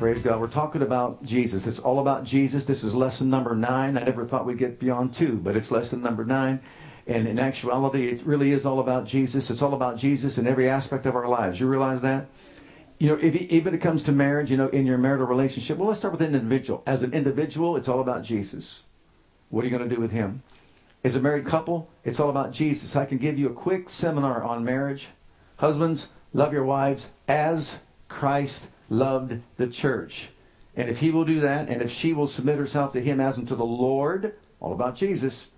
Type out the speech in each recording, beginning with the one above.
Praise God. We're talking about Jesus. It's all about Jesus. This is lesson number nine. I never thought we'd get beyond two, but it's lesson number nine. And in actuality, it really is all about Jesus. It's all about Jesus in every aspect of our lives. You realize that? You know, if, even it comes to marriage, you know, in your marital relationship, well, let's start with an individual. As an individual, it's all about Jesus. What are you going to do with him? As a married couple, it's all about Jesus. I can give you a quick seminar on marriage. Husbands, love your wives as Christ loved the church. And if he will do that, and if she will submit herself to him as unto the Lord, all about Jesus,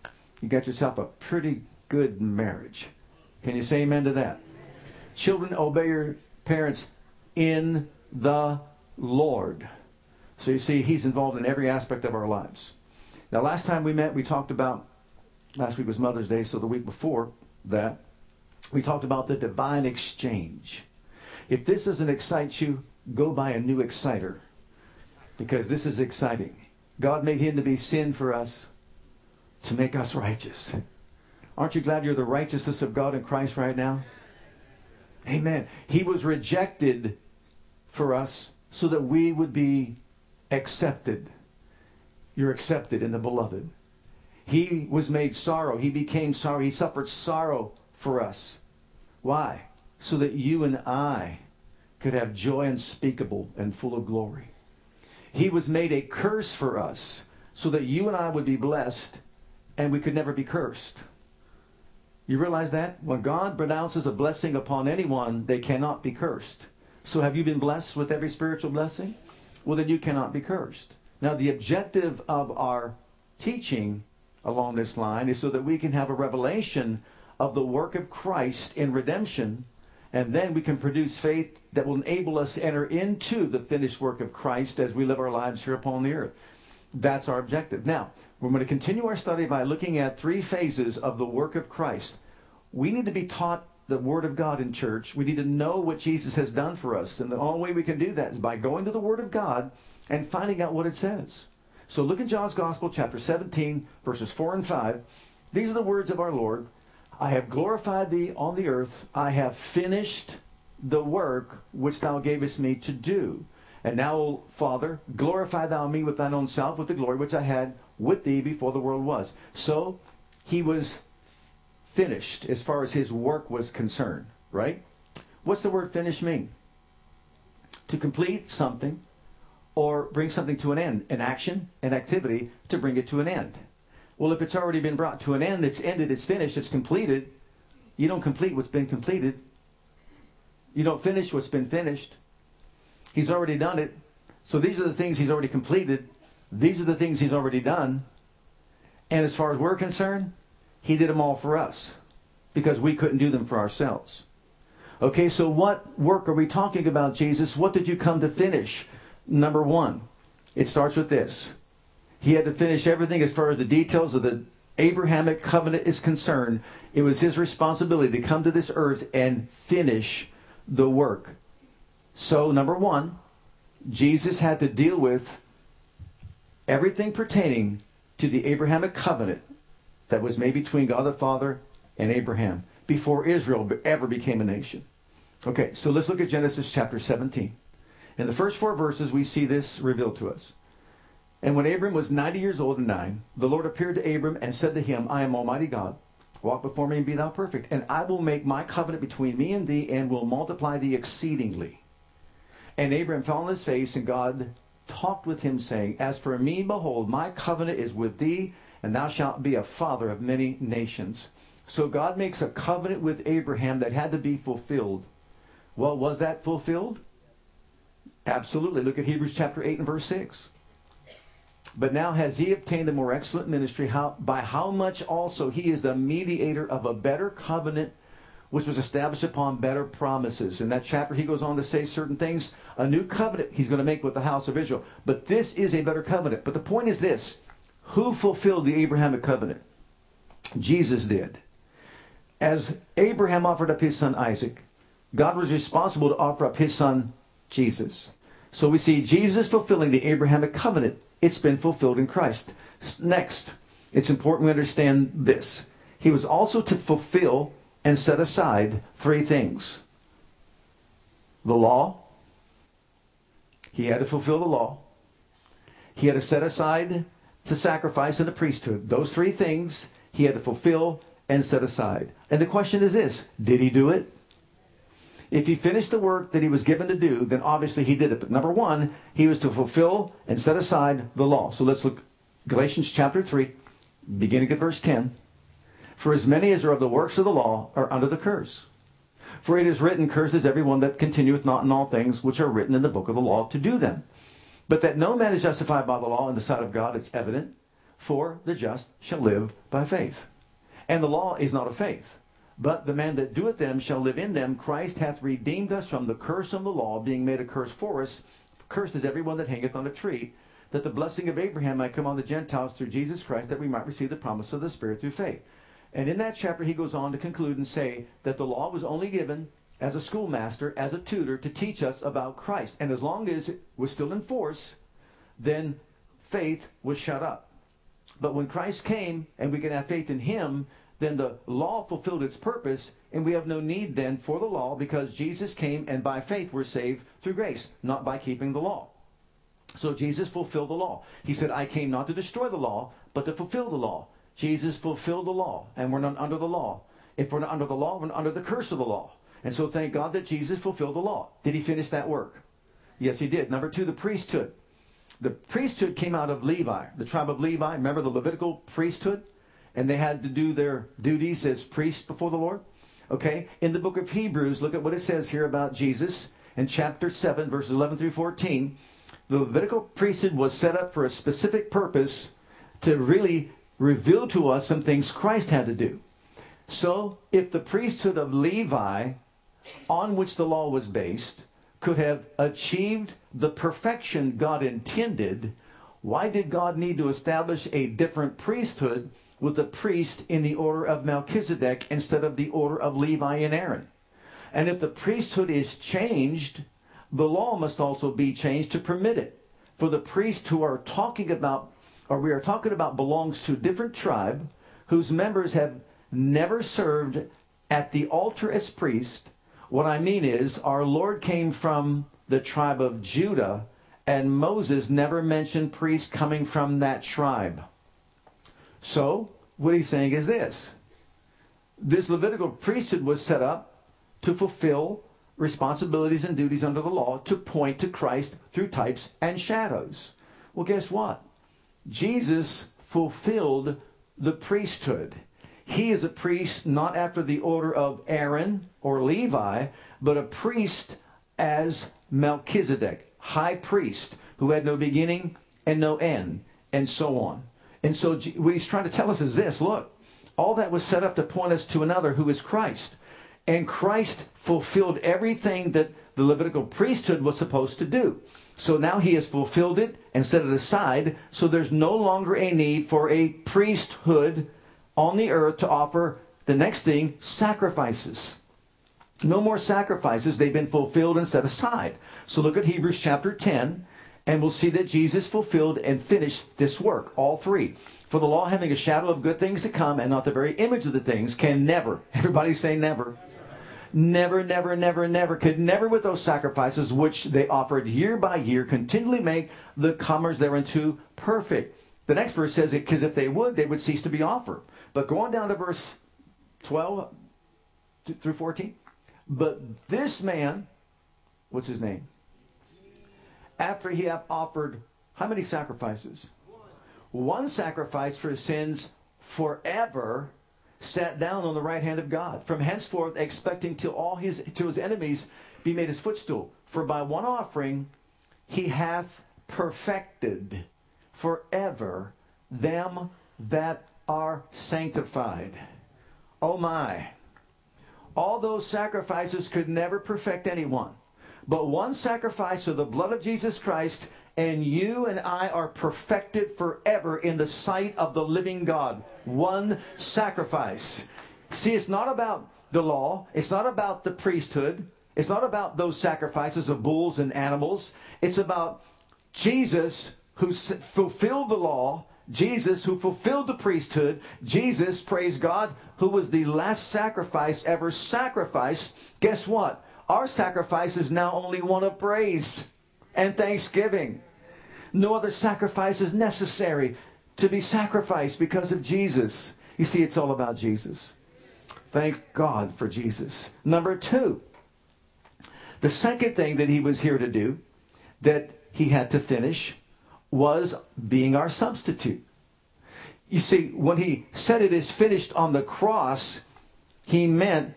you got yourself a pretty good marriage. Can you say amen to that? Children, obey your parents in the Lord. So you see, he's involved in every aspect of our lives. Now, last time we met, we talked about, last week was Mother's Day, so the week before that, we talked about the divine exchange. If this doesn't excite you, go buy a new exciter because this is exciting. God made him to be sin for us to make us righteous. Aren't you glad you're the righteousness of God in Christ right now? Amen. He was rejected for us so that we would be accepted. You're accepted in the beloved. He was made sorrow. He became sorrow. He suffered sorrow for us. Why? So that you and I could have joy unspeakable and full of glory. He was made a curse for us so that you and I would be blessed and we could never be cursed. You realize that? When God pronounces a blessing upon anyone, they cannot be cursed. So have you been blessed with every spiritual blessing? Well, then you cannot be cursed. Now, the objective of our teaching along this line is so that we can have a revelation of the work of Christ in redemption and then we can produce faith that will enable us to enter into the finished work of Christ as we live our lives here upon the earth. That's our objective. Now, we're going to continue our study by looking at three phases of the work of Christ. We need to be taught the Word of God in church. We need to know what Jesus has done for us. And the only way we can do that is by going to the Word of God and finding out what it says. So look at John's Gospel, chapter 17, verses 4 and 5. These are the words of our Lord. I have glorified thee on the earth. I have finished the work which thou gavest me to do. And now, Father, glorify thou me with thine own self, with the glory which I had with thee before the world was. So he was finished as far as his work was concerned, right? What's the word finish mean? To complete something or bring something to an end, an action, an activity to bring it to an end. Well, if it's already been brought to an end, it's ended, it's finished, it's completed, you don't complete what's been completed. You don't finish what's been finished. He's already done it. So these are the things he's already completed. These are the things he's already done. And as far as we're concerned, he did them all for us because we couldn't do them for ourselves. Okay, so what work are we talking about, Jesus? What did you come to finish? Number one, it starts with this he had to finish everything as far as the details of the Abrahamic covenant is concerned. It was his responsibility to come to this earth and finish the work. So, number one, Jesus had to deal with everything pertaining to the Abrahamic covenant that was made between God the Father and Abraham before Israel ever became a nation. Okay, so let's look at Genesis chapter 17. In the first four verses, we see this revealed to us. And when Abram was 90 years old and nine, the Lord appeared to Abram and said to him, I am Almighty God. Walk before me and be thou perfect. And I will make my covenant between me and thee and will multiply thee exceedingly. And Abram fell on his face, and God talked with him, saying, As for me, behold, my covenant is with thee, and thou shalt be a father of many nations. So God makes a covenant with Abraham that had to be fulfilled. Well, was that fulfilled? Absolutely. Look at Hebrews chapter 8 and verse 6. But now has he obtained a more excellent ministry, how, by how much also he is the mediator of a better covenant, which was established upon better promises. In that chapter, he goes on to say certain things. A new covenant he's going to make with the house of Israel. But this is a better covenant. But the point is this Who fulfilled the Abrahamic covenant? Jesus did. As Abraham offered up his son Isaac, God was responsible to offer up his son Jesus. So we see Jesus fulfilling the Abrahamic covenant. It's been fulfilled in Christ. Next, it's important we understand this. He was also to fulfill and set aside three things the law, he had to fulfill the law, he had to set aside the sacrifice and the priesthood. Those three things he had to fulfill and set aside. And the question is this did he do it? If he finished the work that he was given to do, then obviously he did it. But number one, he was to fulfill and set aside the law. So let's look Galatians chapter 3, beginning at verse 10. For as many as are of the works of the law are under the curse. For it is written, Cursed is everyone that continueth not in all things which are written in the book of the law to do them. But that no man is justified by the law in the sight of God, it's evident. For the just shall live by faith. And the law is not of faith. But the man that doeth them shall live in them. Christ hath redeemed us from the curse of the law, being made a curse for us. Cursed is everyone that hangeth on a tree, that the blessing of Abraham might come on the Gentiles through Jesus Christ, that we might receive the promise of the Spirit through faith. And in that chapter, he goes on to conclude and say that the law was only given as a schoolmaster, as a tutor, to teach us about Christ. And as long as it was still in force, then faith was shut up. But when Christ came and we can have faith in him, then the law fulfilled its purpose, and we have no need then for the law because Jesus came and by faith we're saved through grace, not by keeping the law. So Jesus fulfilled the law. He said, I came not to destroy the law, but to fulfill the law. Jesus fulfilled the law, and we're not under the law. If we're not under the law, we're under the curse of the law. And so thank God that Jesus fulfilled the law. Did he finish that work? Yes, he did. Number two, the priesthood. The priesthood came out of Levi, the tribe of Levi. Remember the Levitical priesthood? And they had to do their duties as priests before the Lord. Okay? In the book of Hebrews, look at what it says here about Jesus in chapter 7, verses 11 through 14. The Levitical priesthood was set up for a specific purpose to really reveal to us some things Christ had to do. So, if the priesthood of Levi, on which the law was based, could have achieved the perfection God intended, why did God need to establish a different priesthood with a priest in the order of Melchizedek instead of the order of Levi and Aaron? And if the priesthood is changed, the law must also be changed to permit it. For the priests who are talking about or we are talking about belongs to a different tribe whose members have never served at the altar as priest. What I mean is, our Lord came from the tribe of Judah, and Moses never mentioned priests coming from that tribe. So, what he's saying is this this Levitical priesthood was set up to fulfill responsibilities and duties under the law to point to Christ through types and shadows. Well, guess what? Jesus fulfilled the priesthood. He is a priest not after the order of Aaron or Levi, but a priest as Melchizedek, high priest, who had no beginning and no end, and so on. And so what he's trying to tell us is this look, all that was set up to point us to another who is Christ. And Christ fulfilled everything that the Levitical priesthood was supposed to do. So now he has fulfilled it and set it aside. So there's no longer a need for a priesthood on the earth to offer the next thing sacrifices. No more sacrifices. They've been fulfilled and set aside. So look at Hebrews chapter 10, and we'll see that Jesus fulfilled and finished this work, all three. For the law, having a shadow of good things to come and not the very image of the things, can never, everybody say never, never, never, never, never, could never with those sacrifices which they offered year by year continually make the comers thereunto perfect. The next verse says it because if they would, they would cease to be offered. But going down to verse 12 through 14, but this man, what's his name? After he hath offered how many sacrifices? One sacrifice for his sins forever sat down on the right hand of God, from henceforth expecting till all his to his enemies be made his footstool. For by one offering he hath perfected forever them that are sanctified. Oh my. All those sacrifices could never perfect anyone. But one sacrifice of the blood of Jesus Christ and you and I are perfected forever in the sight of the living God. One sacrifice. See, it's not about the law, it's not about the priesthood, it's not about those sacrifices of bulls and animals. It's about Jesus who fulfilled the law, Jesus who fulfilled the priesthood, Jesus, praise God, who was the last sacrifice ever sacrificed. Guess what? Our sacrifice is now only one of praise and thanksgiving. No other sacrifice is necessary to be sacrificed because of Jesus. You see, it's all about Jesus. Thank God for Jesus. Number two, the second thing that he was here to do, that he had to finish, was being our substitute. You see, when he said it is finished on the cross, he meant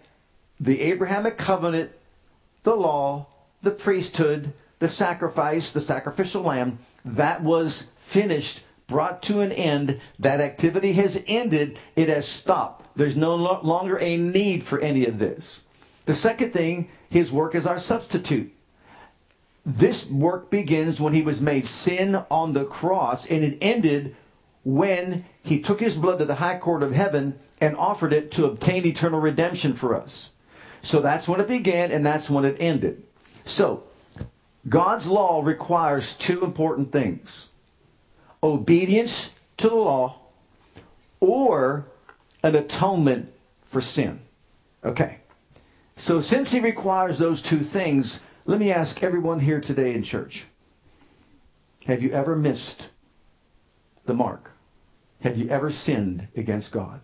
the Abrahamic covenant, the law, the priesthood, the sacrifice, the sacrificial lamb, that was finished, brought to an end. That activity has ended. It has stopped. There's no longer a need for any of this. The second thing, his work is our substitute. This work begins when he was made sin on the cross, and it ended when he took his blood to the high court of heaven and offered it to obtain eternal redemption for us. So that's when it began, and that's when it ended. So, God's law requires two important things obedience to the law or an atonement for sin. Okay. So, since he requires those two things, let me ask everyone here today in church have you ever missed the mark? Have you ever sinned against God?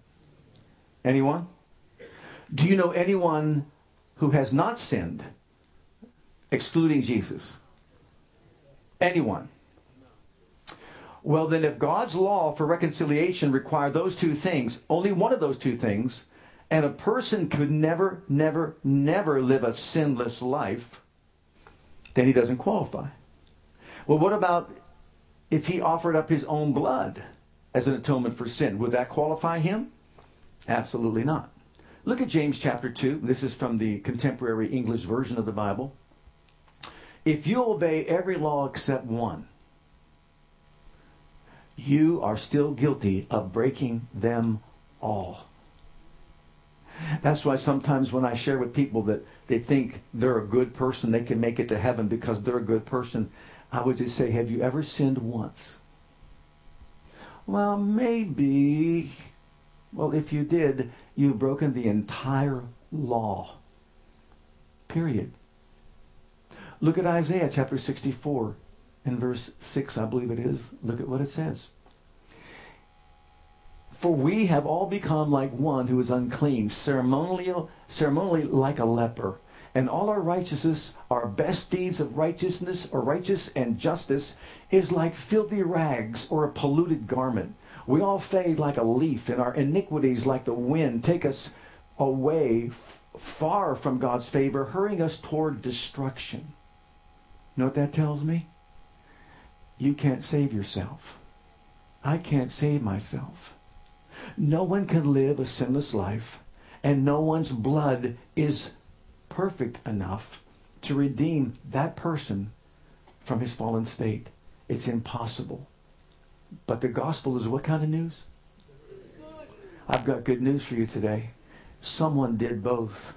Anyone? Do you know anyone who has not sinned excluding Jesus? Anyone? Well, then, if God's law for reconciliation required those two things, only one of those two things, and a person could never, never, never live a sinless life, then he doesn't qualify. Well, what about if he offered up his own blood as an atonement for sin? Would that qualify him? Absolutely not. Look at James chapter 2. This is from the contemporary English version of the Bible. If you obey every law except one, you are still guilty of breaking them all. That's why sometimes when I share with people that they think they're a good person, they can make it to heaven because they're a good person, I would just say, Have you ever sinned once? Well, maybe. Well, if you did, you've broken the entire law. Period. Look at Isaiah chapter 64 and verse 6, I believe it is. Look at what it says. For we have all become like one who is unclean, ceremonially, ceremonially like a leper. And all our righteousness, our best deeds of righteousness or righteous and justice, is like filthy rags or a polluted garment. We all fade like a leaf, and our iniquities, like the wind, take us away far from God's favor, hurrying us toward destruction. You know what that tells me? You can't save yourself. I can't save myself. No one can live a sinless life, and no one's blood is perfect enough to redeem that person from his fallen state. It's impossible. But the gospel is what kind of news? I've got good news for you today. Someone did both.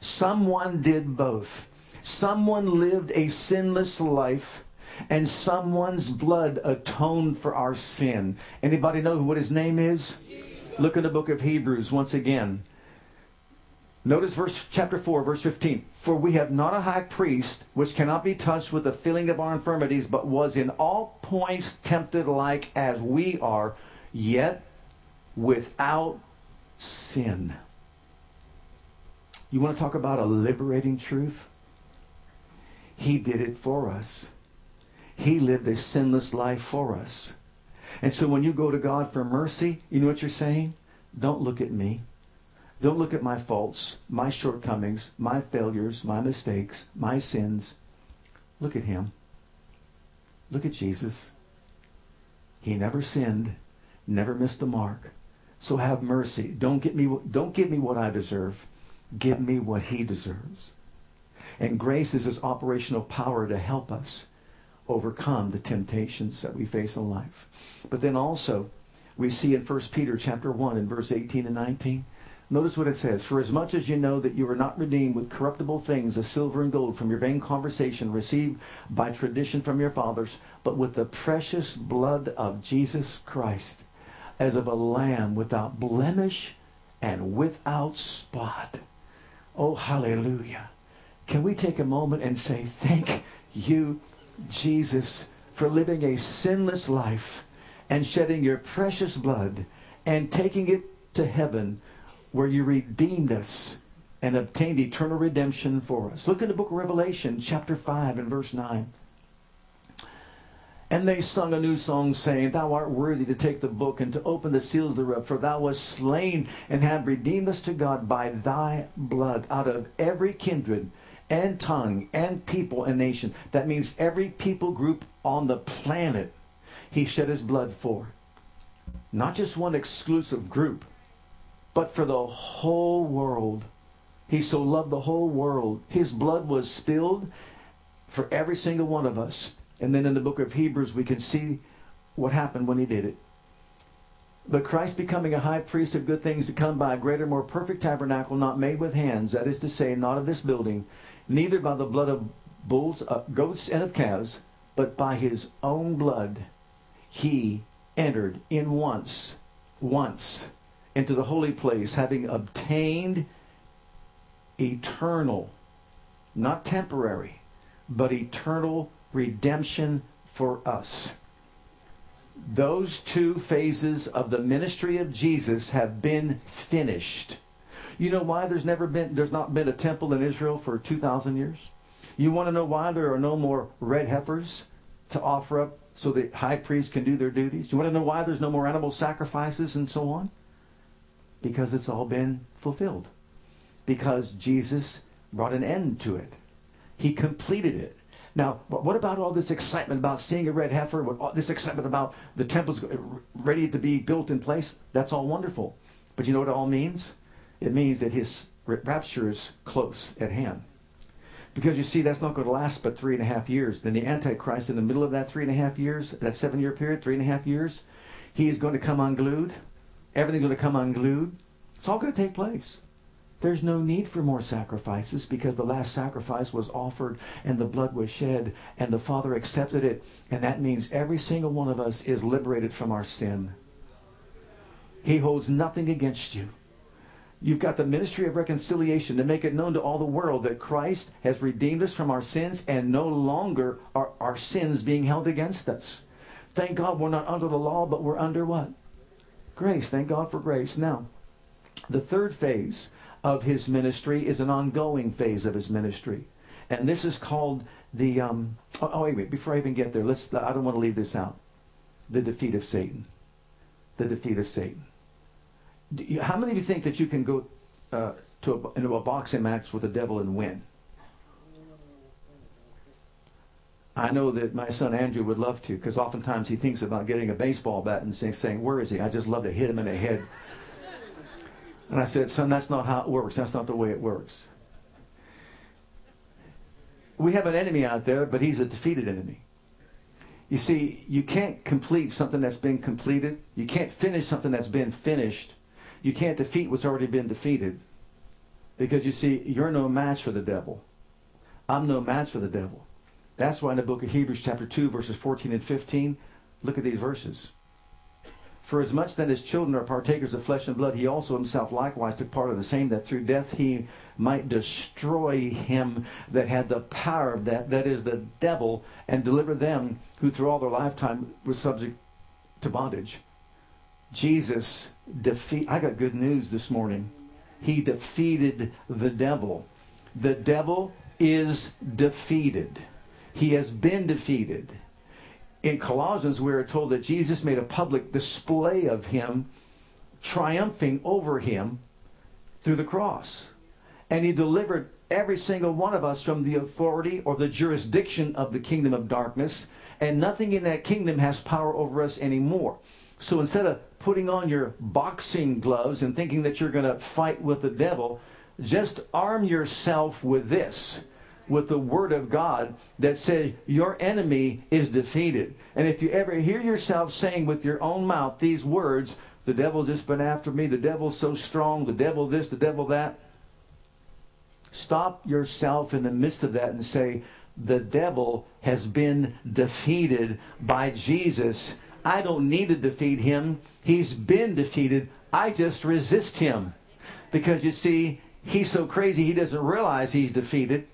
Someone did both. Someone lived a sinless life and someone's blood atoned for our sin. Anybody know what his name is? Look in the book of Hebrews once again. Notice verse chapter 4 verse 15. For we have not a high priest which cannot be touched with the feeling of our infirmities, but was in all points tempted like as we are, yet without sin. You want to talk about a liberating truth? He did it for us. He lived a sinless life for us. And so when you go to God for mercy, you know what you're saying? Don't look at me. Don't look at my faults, my shortcomings, my failures, my mistakes, my sins. Look at him. Look at Jesus. He never sinned, never missed the mark. So have mercy. Don't get me don't give me what I deserve. Give me what he deserves. And grace is his operational power to help us overcome the temptations that we face in life. But then also, we see in 1 Peter chapter 1 and verse 18 and 19, notice what it says, For as much as you know that you are not redeemed with corruptible things, as silver and gold, from your vain conversation received by tradition from your fathers, but with the precious blood of Jesus Christ, as of a lamb without blemish and without spot. Oh, hallelujah. Can we take a moment and say, Thank you, Jesus, for living a sinless life and shedding your precious blood and taking it to heaven where you redeemed us and obtained eternal redemption for us. Look in the book of Revelation, chapter 5 and verse 9. And they sung a new song, saying, Thou art worthy to take the book and to open the seals thereof, for thou wast slain and have redeemed us to God by thy blood out of every kindred and tongue and people and nation. That means every people group on the planet he shed his blood for. Not just one exclusive group, but for the whole world. He so loved the whole world. His blood was spilled for every single one of us. And then in the book of Hebrews, we can see what happened when he did it. But Christ becoming a high priest of good things to come by a greater, more perfect tabernacle, not made with hands, that is to say, not of this building, neither by the blood of bulls, uh, goats, and of calves, but by his own blood, he entered in once, once, into the holy place, having obtained eternal, not temporary, but eternal redemption for us. Those two phases of the ministry of Jesus have been finished. You know why there's never been there's not been a temple in Israel for 2000 years? You want to know why there are no more red heifers to offer up so the high priest can do their duties? You want to know why there's no more animal sacrifices and so on? Because it's all been fulfilled. Because Jesus brought an end to it. He completed it. Now, what about all this excitement about seeing a red heifer? What, all this excitement about the temple's ready to be built in place? That's all wonderful. But you know what it all means? It means that his rapture is close at hand. Because you see, that's not going to last but three and a half years. Then the Antichrist, in the middle of that three and a half years, that seven year period, three and a half years, he is going to come unglued. Everything's going to come unglued. It's all going to take place. There's no need for more sacrifices because the last sacrifice was offered and the blood was shed and the Father accepted it. And that means every single one of us is liberated from our sin. He holds nothing against you. You've got the ministry of reconciliation to make it known to all the world that Christ has redeemed us from our sins and no longer are our sins being held against us. Thank God we're not under the law, but we're under what? Grace. Thank God for grace. Now, the third phase of his ministry is an ongoing phase of his ministry. And this is called the, um, oh, oh, wait, wait, before I even get there, let's, I don't want to leave this out. The defeat of Satan. The defeat of Satan. You, how many of you think that you can go uh, to a, into a boxing match with the devil and win? I know that my son Andrew would love to because oftentimes he thinks about getting a baseball bat and saying, Where is he? I just love to hit him in the head and I said, Son, that's not how it works. That's not the way it works. We have an enemy out there, but he's a defeated enemy. You see, you can't complete something that's been completed. You can't finish something that's been finished. You can't defeat what's already been defeated. Because you see, you're no match for the devil. I'm no match for the devil. That's why in the book of Hebrews, chapter 2, verses 14 and 15, look at these verses. For as much then as children are partakers of flesh and blood, he also himself likewise took part of the same, that through death he might destroy him that had the power of that, that is the devil, and deliver them who through all their lifetime were subject to bondage. Jesus defeat. I got good news this morning. He defeated the devil. The devil is defeated. He has been defeated in Colossians, we are told that Jesus made a public display of him, triumphing over him through the cross. And he delivered every single one of us from the authority or the jurisdiction of the kingdom of darkness, and nothing in that kingdom has power over us anymore. So instead of putting on your boxing gloves and thinking that you're going to fight with the devil, just arm yourself with this with the Word of God that says your enemy is defeated. And if you ever hear yourself saying with your own mouth these words, the devil's just been after me, the devil's so strong, the devil this, the devil that, stop yourself in the midst of that and say, the devil has been defeated by Jesus. I don't need to defeat him. He's been defeated. I just resist him. Because you see, he's so crazy he doesn't realize he's defeated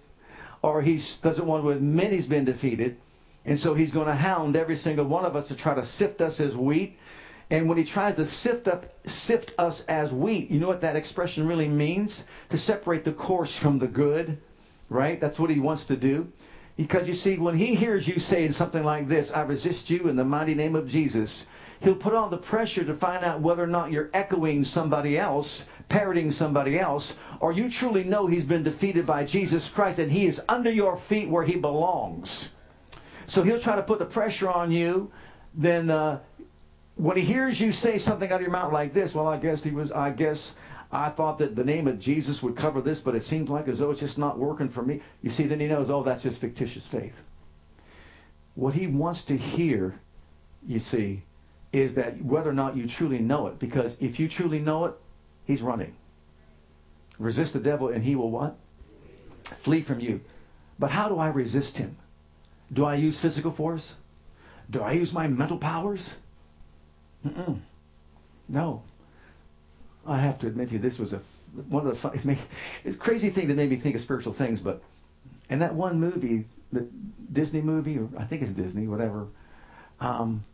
or he doesn't want to admit he's been defeated. And so he's going to hound every single one of us to try to sift us as wheat. And when he tries to sift up, sift us as wheat, you know what that expression really means? To separate the coarse from the good, right? That's what he wants to do. Because you see, when he hears you saying something like this, I resist you in the mighty name of Jesus, he'll put on the pressure to find out whether or not you're echoing somebody else, parroting somebody else, or you truly know he's been defeated by Jesus Christ and he is under your feet where he belongs. So he'll try to put the pressure on you. Then uh, when he hears you say something out of your mouth like this, well, I guess he was, I guess I thought that the name of Jesus would cover this, but it seems like as though it's just not working for me. You see, then he knows, oh, that's just fictitious faith. What he wants to hear, you see, is that whether or not you truly know it. Because if you truly know it, he's running. Resist the devil and he will what? Flee from you. But how do I resist him? Do I use physical force? Do I use my mental powers? Mm-mm. No. I have to admit to you, this was a one of the funny, it's crazy thing that made me think of spiritual things. But in that one movie, the Disney movie, or I think it's Disney, whatever. Um,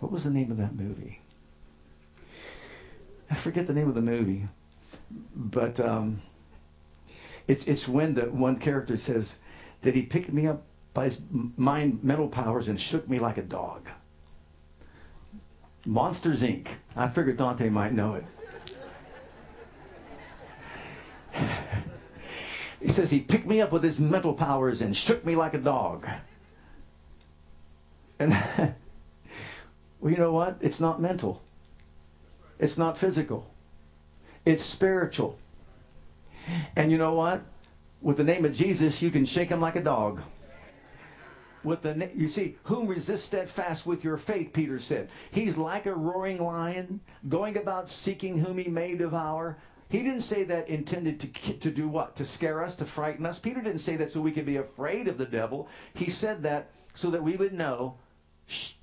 what was the name of that movie? I forget the name of the movie, but um, it's it's when the one character says that he picked me up by his mind mental powers and shook me like a dog. Monsters Inc. I figured Dante might know it. He says he picked me up with his mental powers and shook me like a dog. And well, you know what? It's not mental. It's not physical. It's spiritual. And you know what? With the name of Jesus, you can shake him like a dog. With the you see whom resist steadfast with your faith peter said. He's like a roaring lion going about seeking whom he may devour. He didn't say that intended to to do what? To scare us to frighten us. Peter didn't say that so we could be afraid of the devil. He said that so that we would know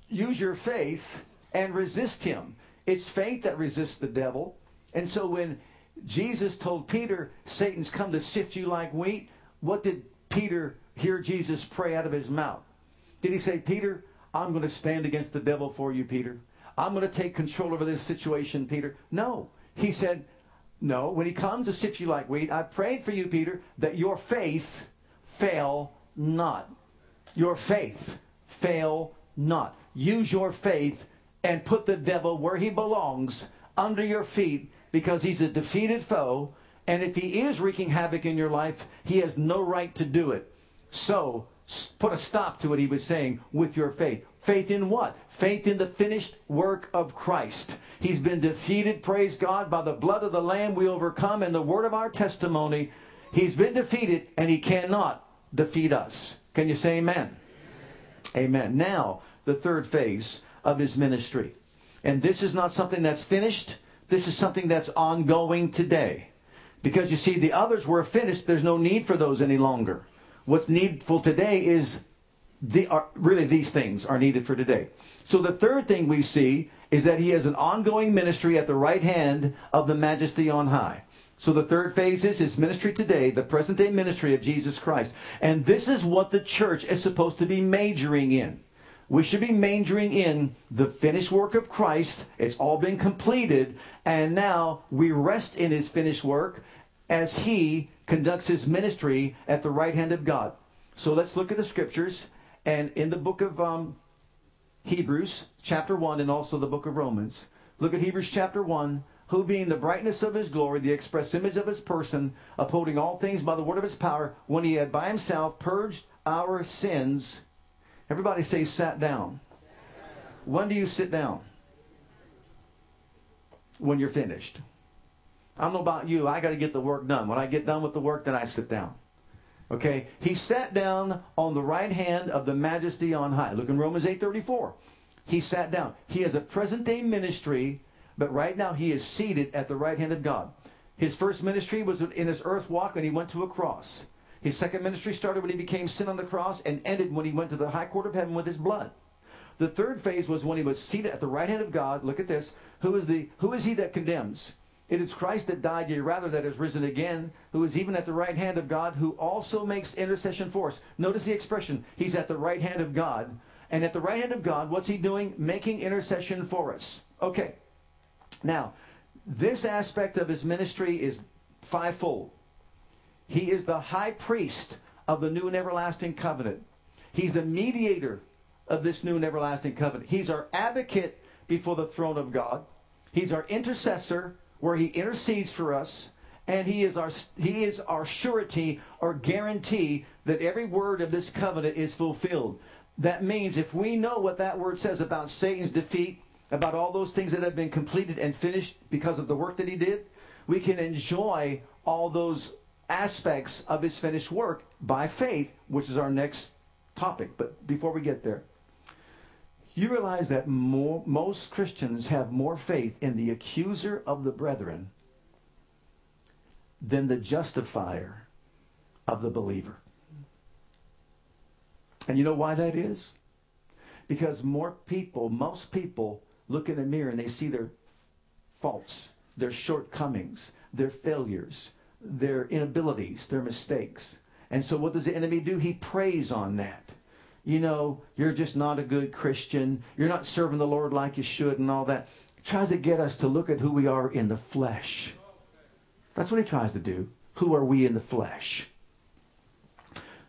use your faith and resist him it's faith that resists the devil and so when jesus told peter satan's come to sift you like wheat what did peter hear jesus pray out of his mouth did he say, Peter, I'm going to stand against the devil for you, Peter? I'm going to take control over this situation, Peter? No. He said, No. When he comes to sift you like wheat, I prayed for you, Peter, that your faith fail not. Your faith fail not. Use your faith and put the devil where he belongs under your feet because he's a defeated foe. And if he is wreaking havoc in your life, he has no right to do it. So put a stop to what he was saying with your faith. Faith in what? Faith in the finished work of Christ. He's been defeated, praise God, by the blood of the Lamb we overcome and the word of our testimony. He's been defeated and he cannot defeat us. Can you say amen? Amen. Now, the third phase of his ministry. And this is not something that's finished. This is something that's ongoing today. Because you see, the others were finished. There's no need for those any longer. What's needful today is the, are, really these things are needed for today. So the third thing we see is that he has an ongoing ministry at the right hand of the majesty on high. So the third phase is his ministry today, the present day ministry of Jesus Christ. And this is what the church is supposed to be majoring in. We should be majoring in the finished work of Christ. It's all been completed. And now we rest in his finished work as he conducts his ministry at the right hand of God. So let's look at the scriptures. And in the book of um, Hebrews, chapter 1, and also the book of Romans, look at Hebrews chapter 1. Who being the brightness of his glory, the express image of his person, upholding all things by the word of his power, when he had by himself purged our sins. Everybody say, sat down. When do you sit down? When you're finished. I don't know about you. I got to get the work done. When I get done with the work, then I sit down. Okay? He sat down on the right hand of the majesty on high. Look in Romans 8:34. He sat down. He has a present day ministry, but right now he is seated at the right hand of God. His first ministry was in his earth walk when he went to a cross. His second ministry started when he became sin on the cross and ended when he went to the high court of heaven with his blood. The third phase was when he was seated at the right hand of God. Look at this. Who is the who is he that condemns? It is Christ that died, yea, rather that is risen again, who is even at the right hand of God, who also makes intercession for us. Notice the expression. He's at the right hand of God. And at the right hand of God, what's he doing? Making intercession for us. Okay. Now, this aspect of his ministry is fivefold. He is the high priest of the new and everlasting covenant. He's the mediator of this new and everlasting covenant. He's our advocate before the throne of God. He's our intercessor where he intercedes for us and he is our he is our surety or guarantee that every word of this covenant is fulfilled. That means if we know what that word says about Satan's defeat, about all those things that have been completed and finished because of the work that he did, we can enjoy all those aspects of his finished work by faith, which is our next topic. But before we get there, you realize that more, most Christians have more faith in the accuser of the brethren than the justifier of the believer. And you know why that is? Because more people, most people, look in the mirror and they see their faults, their shortcomings, their failures, their inabilities, their mistakes. And so what does the enemy do? He preys on that. You know, you're just not a good Christian. You're not serving the Lord like you should and all that. He tries to get us to look at who we are in the flesh. That's what he tries to do. Who are we in the flesh?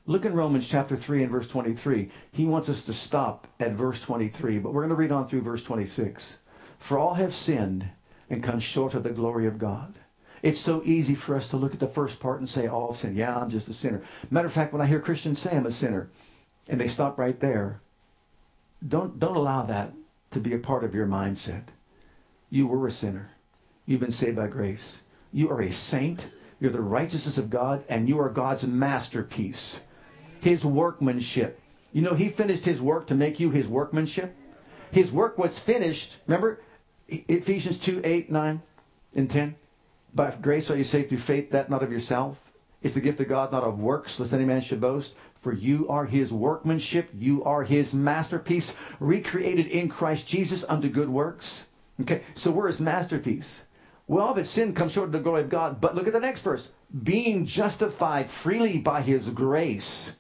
Look in Romans chapter 3 and verse 23. He wants us to stop at verse 23, but we're going to read on through verse 26. For all have sinned and come short of the glory of God. It's so easy for us to look at the first part and say, oh, all sin. Yeah, I'm just a sinner. Matter of fact, when I hear Christians say I'm a sinner, and they stop right there, don't, don't allow that to be a part of your mindset. You were a sinner. You've been saved by grace. You are a saint. You're the righteousness of God, and you are God's masterpiece his workmanship. You know, he finished his work to make you his workmanship. His work was finished. Remember Ephesians 2 8, 9, and 10? By grace are you saved through faith, that not of yourself. It's the gift of God, not of works, lest any man should boast. For you are his workmanship. You are his masterpiece, recreated in Christ Jesus unto good works. Okay, so we're his masterpiece. Well, of its sin comes short of the glory of God. But look at the next verse. Being justified freely by his grace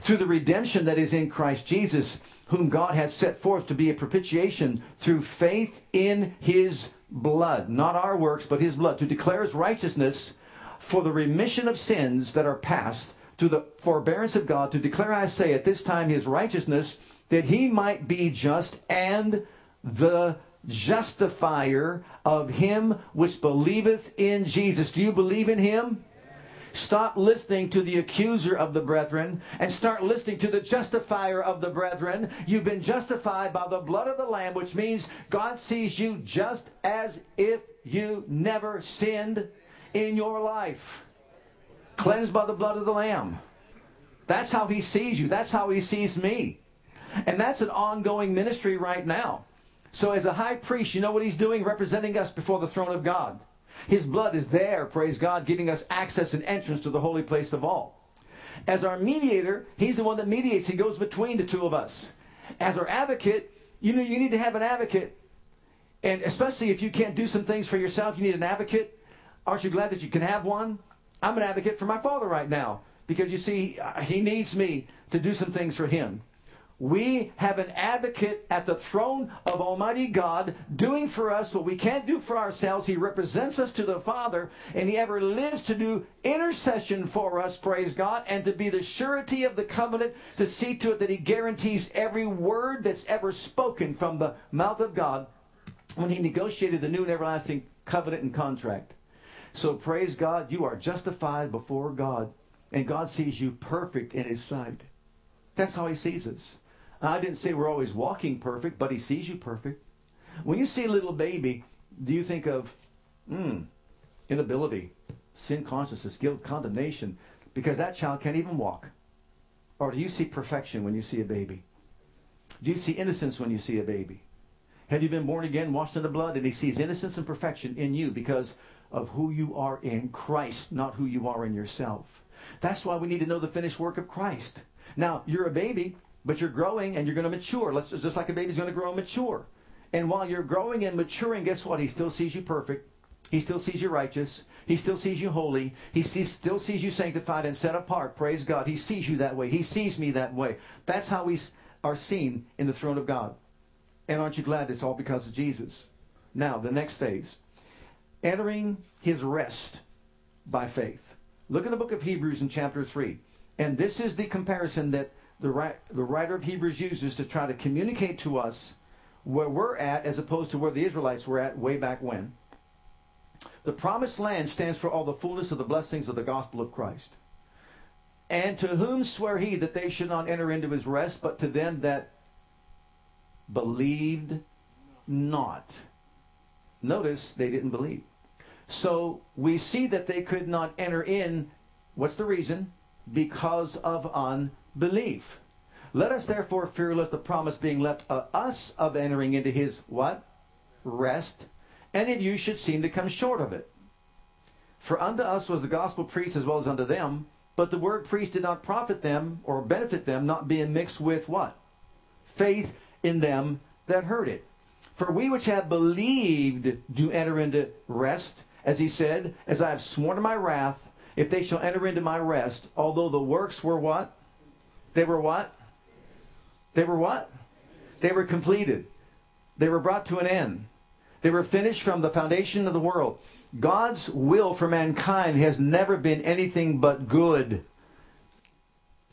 through the redemption that is in Christ Jesus, whom God had set forth to be a propitiation through faith in his blood, not our works, but his blood, to declare his righteousness for the remission of sins that are past, to the forbearance of God, to declare, I say, at this time his righteousness, that he might be just and the justifier of him which believeth in Jesus. Do you believe in him? Stop listening to the accuser of the brethren and start listening to the justifier of the brethren. You've been justified by the blood of the Lamb, which means God sees you just as if you never sinned in your life. Cleansed by the blood of the Lamb. That's how He sees you. That's how He sees me. And that's an ongoing ministry right now. So, as a high priest, you know what He's doing? Representing us before the throne of God. His blood is there, praise God, giving us access and entrance to the holy place of all. As our mediator, he's the one that mediates. He goes between the two of us. As our advocate, you know you need to have an advocate. And especially if you can't do some things for yourself, you need an advocate. Aren't you glad that you can have one? I'm an advocate for my father right now because you see, he needs me to do some things for him. We have an advocate at the throne of Almighty God doing for us what we can't do for ourselves. He represents us to the Father, and He ever lives to do intercession for us, praise God, and to be the surety of the covenant to see to it that He guarantees every word that's ever spoken from the mouth of God when He negotiated the new and everlasting covenant and contract. So praise God, you are justified before God, and God sees you perfect in His sight. That's how He sees us. I didn't say we're always walking perfect, but he sees you perfect. When you see a little baby, do you think of, hmm, inability, sin consciousness, guilt, condemnation? because that child can't even walk. Or do you see perfection when you see a baby? Do you see innocence when you see a baby? Have you been born again, washed in the blood? And he sees innocence and perfection in you because of who you are in Christ, not who you are in yourself. That's why we need to know the finished work of Christ. Now, you're a baby, but you're growing and you're going to mature. Let's just like a baby's going to grow and mature. And while you're growing and maturing, guess what? He still sees you perfect. He still sees you righteous. He still sees you holy. He sees, still sees you sanctified and set apart. Praise God. He sees you that way. He sees me that way. That's how we are seen in the throne of God. And aren't you glad it's all because of Jesus? Now, the next phase entering his rest by faith. Look in the book of Hebrews in chapter 3. And this is the comparison that the, the writer of Hebrews uses to try to communicate to us where we're at as opposed to where the Israelites were at way back when. The promised land stands for all the fullness of the blessings of the gospel of Christ. And to whom swear he that they should not enter into his rest, but to them that believed not. Notice they didn't believe. So we see that they could not enter in. What's the reason? Because of unbelief. Let us therefore fear lest the promise being left us of entering into his what? Rest. Any of you should seem to come short of it. For unto us was the gospel preached as well as unto them, but the word preached did not profit them or benefit them, not being mixed with what? Faith in them that heard it. For we which have believed do enter into rest, as he said, as I have sworn in my wrath, if they shall enter into my rest, although the works were what? They were what? They were what? They were completed. They were brought to an end. They were finished from the foundation of the world. God's will for mankind has never been anything but good.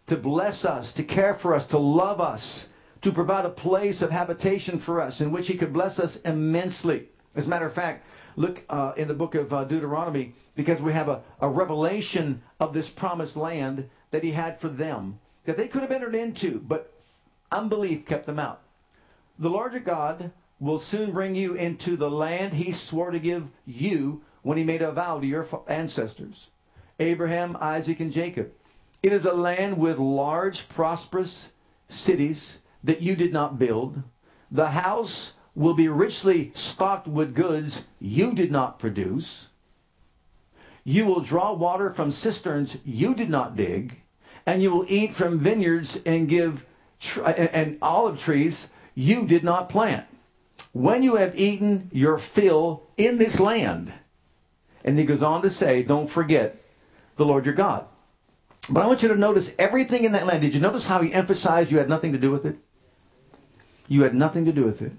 To bless us, to care for us, to love us, to provide a place of habitation for us in which he could bless us immensely. As a matter of fact, look uh, in the book of uh, Deuteronomy because we have a, a revelation of this promised land that he had for them that they could have entered into, but unbelief kept them out. The Lord your God will soon bring you into the land he swore to give you when he made a vow to your ancestors Abraham, Isaac, and Jacob. It is a land with large, prosperous cities that you did not build. The house will be richly stocked with goods you did not produce. You will draw water from cisterns you did not dig, and you will eat from vineyards and give tr- and olive trees you did not plant. When you have eaten your fill in this land, and he goes on to say, don't forget the Lord your God. But I want you to notice everything in that land. Did you notice how he emphasized you had nothing to do with it? You had nothing to do with it.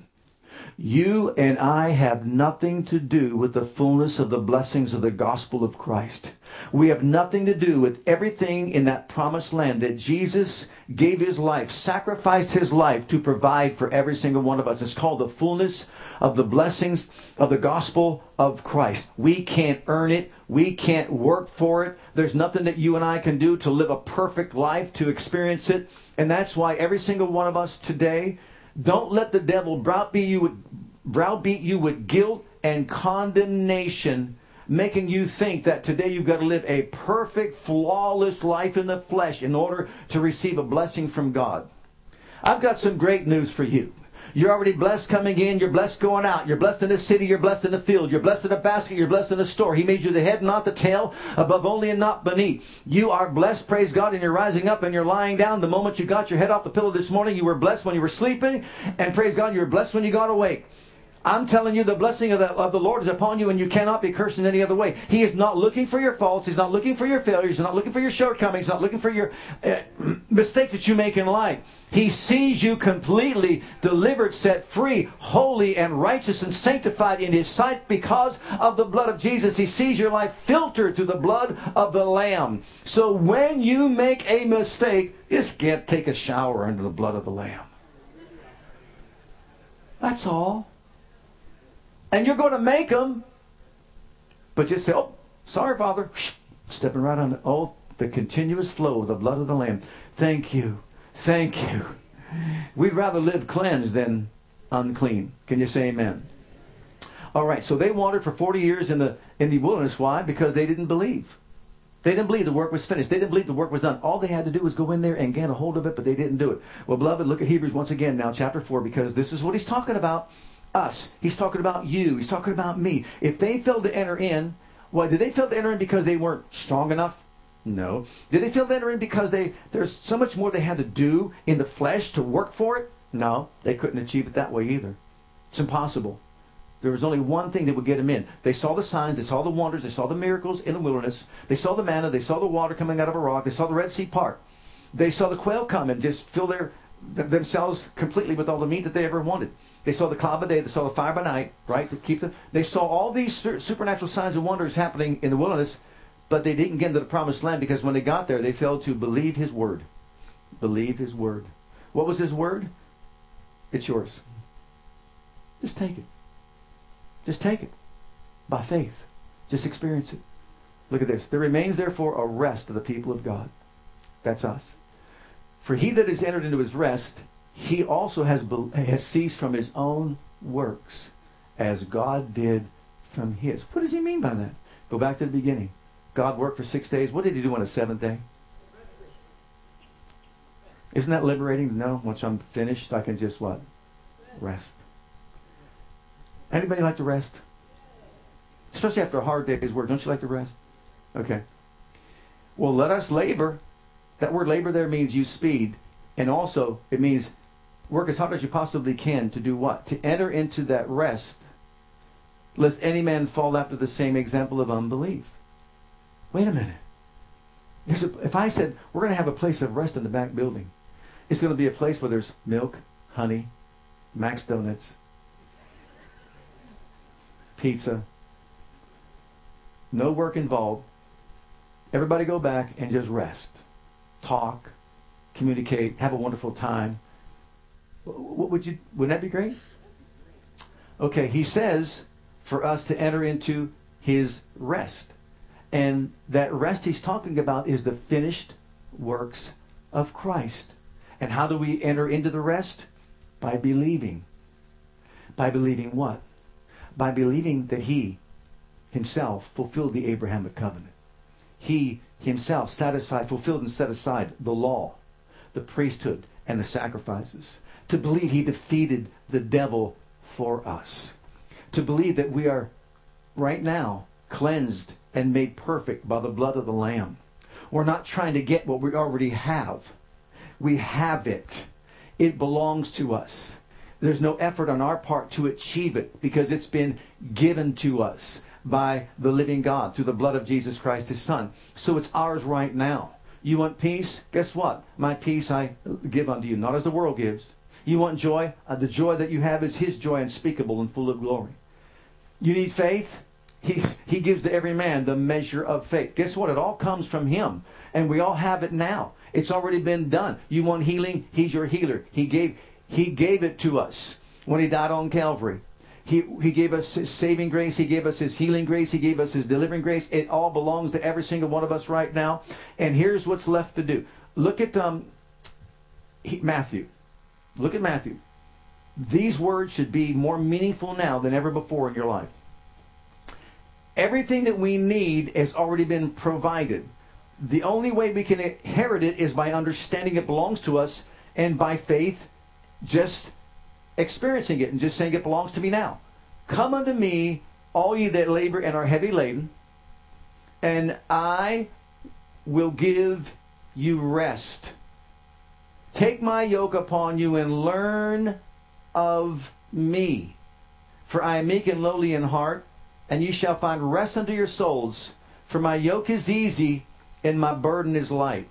You and I have nothing to do with the fullness of the blessings of the gospel of Christ. We have nothing to do with everything in that promised land that Jesus gave his life, sacrificed his life to provide for every single one of us. It's called the fullness of the blessings of the gospel of Christ. We can't earn it. We can't work for it. There's nothing that you and I can do to live a perfect life, to experience it. And that's why every single one of us today don't let the devil browbeat you with, browbeat you with guilt and condemnation, making you think that today you've got to live a perfect, flawless life in the flesh in order to receive a blessing from God. I've got some great news for you. You're already blessed coming in. You're blessed going out. You're blessed in the city. You're blessed in the field. You're blessed in a basket. You're blessed in a store. He made you the head, not the tail, above only and not beneath. You are blessed, praise God, and you're rising up and you're lying down. The moment you got your head off the pillow this morning, you were blessed when you were sleeping, and praise God, you were blessed when you got awake. I'm telling you, the blessing of the, of the Lord is upon you, and you cannot be cursed in any other way. He is not looking for your faults. He's not looking for your failures. He's not looking for your shortcomings. He's not looking for your uh, mistakes that you make in life. He sees you completely delivered, set free, holy, and righteous and sanctified in His sight because of the blood of Jesus. He sees your life filtered through the blood of the Lamb. So when you make a mistake, just get take a shower under the blood of the Lamb. That's all and you're going to make them, but just say, oh, sorry, Father. Stepping right on oh, the continuous flow of the blood of the Lamb. Thank you. Thank you. We'd rather live cleansed than unclean. Can you say amen? All right, so they wandered for 40 years in the, in the wilderness. Why? Because they didn't believe. They didn't believe the work was finished. They didn't believe the work was done. All they had to do was go in there and get a hold of it, but they didn't do it. Well, beloved, look at Hebrews once again now, chapter 4, because this is what he's talking about us. He's talking about you. He's talking about me. If they failed to enter in, why did they fail to enter in because they weren't strong enough? No. Did they fail to enter in because they there's so much more they had to do in the flesh to work for it? No, they couldn't achieve it that way either. It's impossible. There was only one thing that would get them in. They saw the signs, they saw the wonders, they saw the miracles in the wilderness, they saw the manna, they saw the water coming out of a rock, they saw the Red Sea part. They saw the quail come and just fill their themselves completely with all the meat that they ever wanted. They saw the cloud by day, they saw the fire by night, right, to keep them. They saw all these supernatural signs and wonders happening in the wilderness, but they didn't get into the promised land because when they got there, they failed to believe his word. Believe his word. What was his word? It's yours. Just take it. Just take it by faith. Just experience it. Look at this. There remains therefore a rest of the people of God. That's us. For he that is entered into his rest, he also has, has ceased from his own works, as God did from his. What does he mean by that? Go back to the beginning. God worked for six days. What did he do on the seventh day? Isn't that liberating to know once I'm finished, I can just what? Rest. Anybody like to rest? Especially after a hard day's work. Don't you like to rest? Okay. Well, let us labor. That word labor there means use speed. And also, it means work as hard as you possibly can to do what? To enter into that rest, lest any man fall after the same example of unbelief. Wait a minute. A, if I said we're going to have a place of rest in the back building, it's going to be a place where there's milk, honey, Max Donuts, pizza, no work involved. Everybody go back and just rest, talk, communicate, have a wonderful time. What would you? Wouldn't that be great? Okay, he says for us to enter into his rest. And that rest he's talking about is the finished works of Christ. And how do we enter into the rest? By believing. By believing what? by believing that he himself fulfilled the Abrahamic covenant. He himself satisfied, fulfilled, and set aside the law, the priesthood, and the sacrifices. To believe he defeated the devil for us. To believe that we are right now cleansed and made perfect by the blood of the Lamb. We're not trying to get what we already have. We have it. It belongs to us. There's no effort on our part to achieve it because it's been given to us by the living God through the blood of Jesus Christ, his Son. So it's ours right now. You want peace? Guess what? My peace I give unto you, not as the world gives. You want joy? Uh, the joy that you have is his joy unspeakable and full of glory. You need faith? He, he gives to every man the measure of faith. Guess what? It all comes from him. And we all have it now. It's already been done. You want healing? He's your healer. He gave he gave it to us when he died on Calvary. He, he gave us his saving grace. He gave us his healing grace. He gave us his delivering grace. It all belongs to every single one of us right now. And here's what's left to do. Look at um, he, Matthew. Look at Matthew. These words should be more meaningful now than ever before in your life. Everything that we need has already been provided. The only way we can inherit it is by understanding it belongs to us and by faith just experiencing it and just saying it belongs to me now. Come unto me, all ye that labor and are heavy laden, and I will give you rest. Take my yoke upon you and learn of me. For I am meek and lowly in heart, and ye shall find rest unto your souls. For my yoke is easy and my burden is light.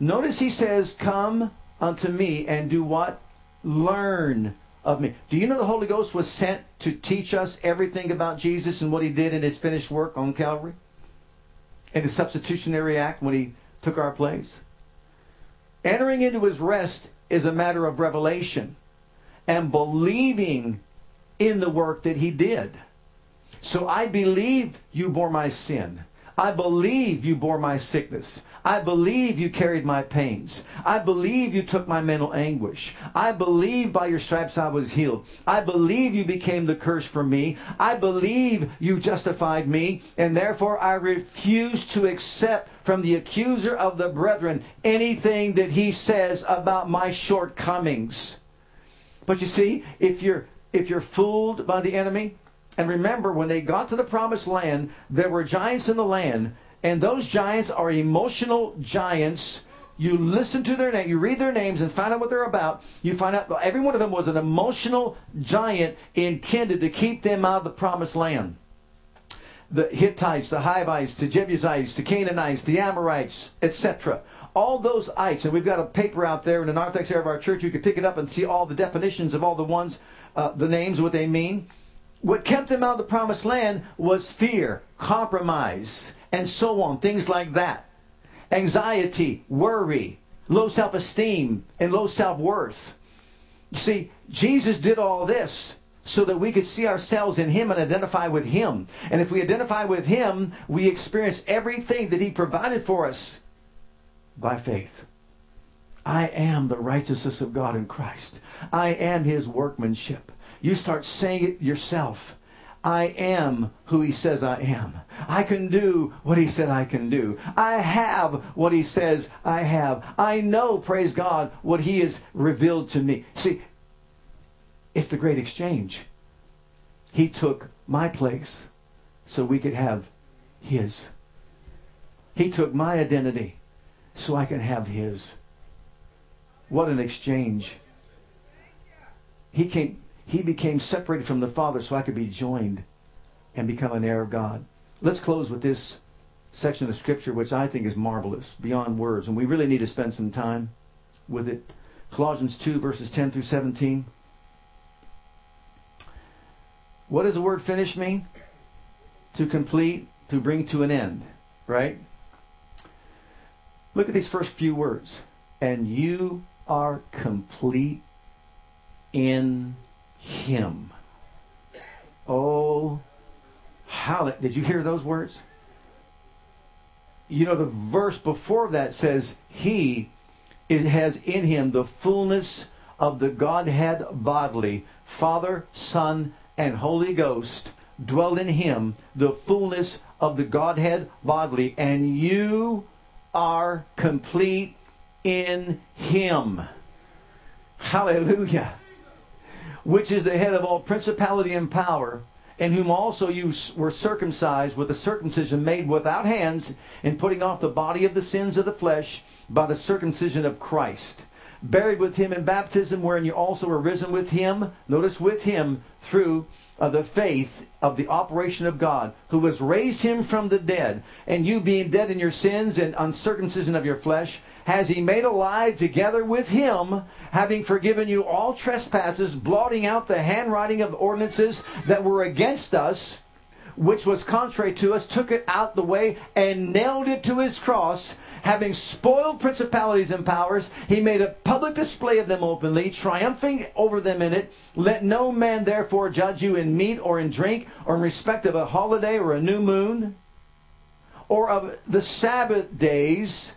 Notice he says, Come unto me and do what? Learn of me. Do you know the Holy Ghost was sent to teach us everything about Jesus and what he did in his finished work on Calvary? In the substitutionary act when he took our place? Entering into his rest is a matter of revelation and believing in the work that he did. So I believe you bore my sin. I believe you bore my sickness. I believe you carried my pains. I believe you took my mental anguish. I believe by your stripes I was healed. I believe you became the curse for me. I believe you justified me, and therefore I refuse to accept from the accuser of the brethren anything that he says about my shortcomings. But you see, if you're if you're fooled by the enemy, and remember when they got to the promised land, there were giants in the land and those giants are emotional giants. You listen to their name, you read their names, and find out what they're about. You find out every one of them was an emotional giant intended to keep them out of the promised land. The Hittites, the Hivites, the Jebusites, the Canaanites, the Amorites, etc. All those ites, and we've got a paper out there in the narthex area of our church. You can pick it up and see all the definitions of all the ones, uh, the names, what they mean. What kept them out of the promised land was fear, compromise, and so on. Things like that. Anxiety, worry, low self esteem, and low self worth. You see, Jesus did all this so that we could see ourselves in Him and identify with Him. And if we identify with Him, we experience everything that He provided for us by faith. I am the righteousness of God in Christ. I am His workmanship. You start saying it yourself. I am who he says I am. I can do what he said I can do. I have what he says I have. I know, praise God, what he has revealed to me. See, it's the great exchange. He took my place so we could have his. He took my identity so I can have his. What an exchange. He came he became separated from the Father so I could be joined and become an heir of God. Let's close with this section of Scripture, which I think is marvelous, beyond words, and we really need to spend some time with it. Colossians 2, verses 10 through 17. What does the word finish mean? To complete, to bring to an end, right? Look at these first few words. And you are complete in him. Oh, how did you hear those words? You know, the verse before that says, He it has in him the fullness of the Godhead bodily, Father, Son, and Holy Ghost dwell in him, the fullness of the Godhead bodily, and you are complete in him. Hallelujah which is the head of all principality and power, in whom also you were circumcised with a circumcision made without hands, in putting off the body of the sins of the flesh by the circumcision of Christ. Buried with him in baptism, wherein you also were risen with him, notice with him, through uh, the faith of the operation of God, who has raised him from the dead, and you being dead in your sins and uncircumcision of your flesh, has he made alive together with him, having forgiven you all trespasses, blotting out the handwriting of ordinances that were against us, which was contrary to us, took it out the way, and nailed it to his cross. Having spoiled principalities and powers, he made a public display of them openly, triumphing over them in it. Let no man therefore judge you in meat or in drink, or in respect of a holiday or a new moon, or of the Sabbath days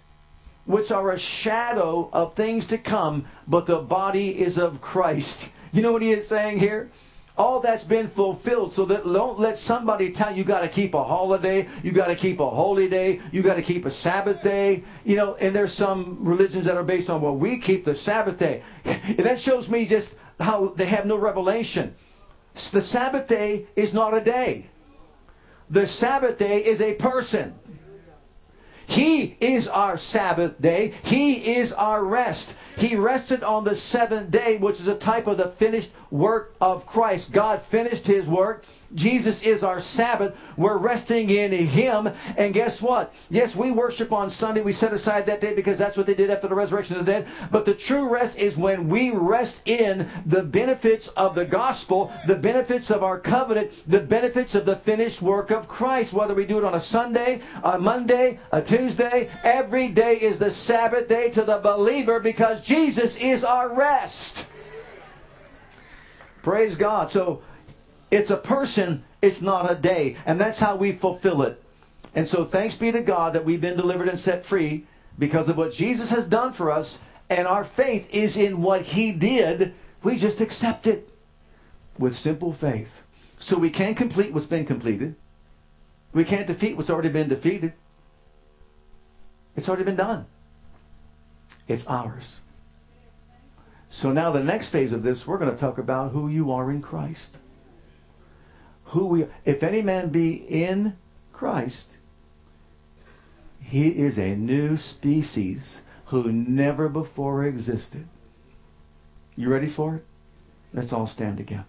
which are a shadow of things to come, but the body is of Christ. You know what he is saying here? All that's been fulfilled, so that don't let somebody tell you you got to keep a holiday, you got to keep a holy day, you got to keep a Sabbath day. You know, and there's some religions that are based on well, we keep the Sabbath day. and that shows me just how they have no revelation. The Sabbath day is not a day. The Sabbath day is a person. He is our Sabbath day. He is our rest. He rested on the seventh day, which is a type of the finished work of Christ. God finished his work. Jesus is our Sabbath. We're resting in Him. And guess what? Yes, we worship on Sunday. We set aside that day because that's what they did after the resurrection of the dead. But the true rest is when we rest in the benefits of the gospel, the benefits of our covenant, the benefits of the finished work of Christ. Whether we do it on a Sunday, a Monday, a Tuesday, every day is the Sabbath day to the believer because Jesus is our rest. Praise God. So it's a person, it's not a day. And that's how we fulfill it. And so thanks be to God that we've been delivered and set free because of what Jesus has done for us, and our faith is in what he did. We just accept it with simple faith. So we can't complete what's been completed. We can't defeat what's already been defeated. It's already been done. It's ours. So now the next phase of this, we're going to talk about who you are in Christ. Who we if any man be in Christ, he is a new species who never before existed. You ready for it? Let's all stand together.